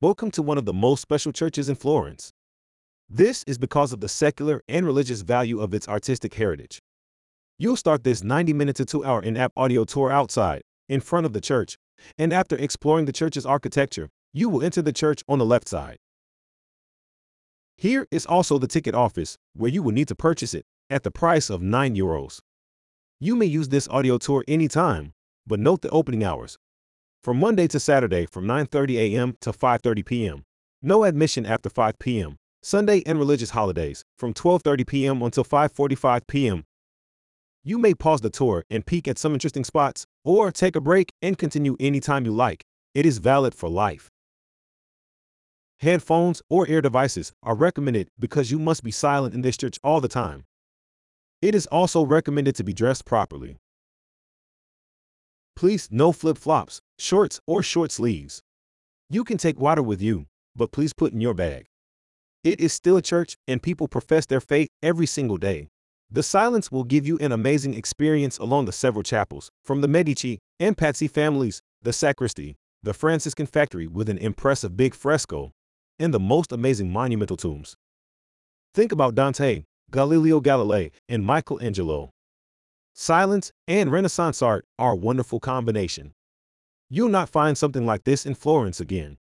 Welcome to one of the most special churches in Florence. This is because of the secular and religious value of its artistic heritage. You'll start this 90 minute to 2 hour in app audio tour outside, in front of the church, and after exploring the church's architecture, you will enter the church on the left side. Here is also the ticket office, where you will need to purchase it at the price of 9 euros. You may use this audio tour anytime, but note the opening hours from Monday to Saturday from 9:30 a.m. to 5:30 p.m. No admission after 5 p.m. Sunday and religious holidays from 12:30 p.m. until 5:45 p.m. You may pause the tour and peek at some interesting spots or take a break and continue anytime you like. It is valid for life. Headphones or ear devices are recommended because you must be silent in this church all the time. It is also recommended to be dressed properly. Please no flip-flops, shorts, or short sleeves. You can take water with you, but please put in your bag. It is still a church, and people profess their faith every single day. The silence will give you an amazing experience along the several chapels, from the Medici and Pazzi families, the sacristy, the Franciscan refectory with an impressive big fresco, and the most amazing monumental tombs. Think about Dante, Galileo Galilei, and Michelangelo. Silence and Renaissance art are a wonderful combination. You'll not find something like this in Florence again.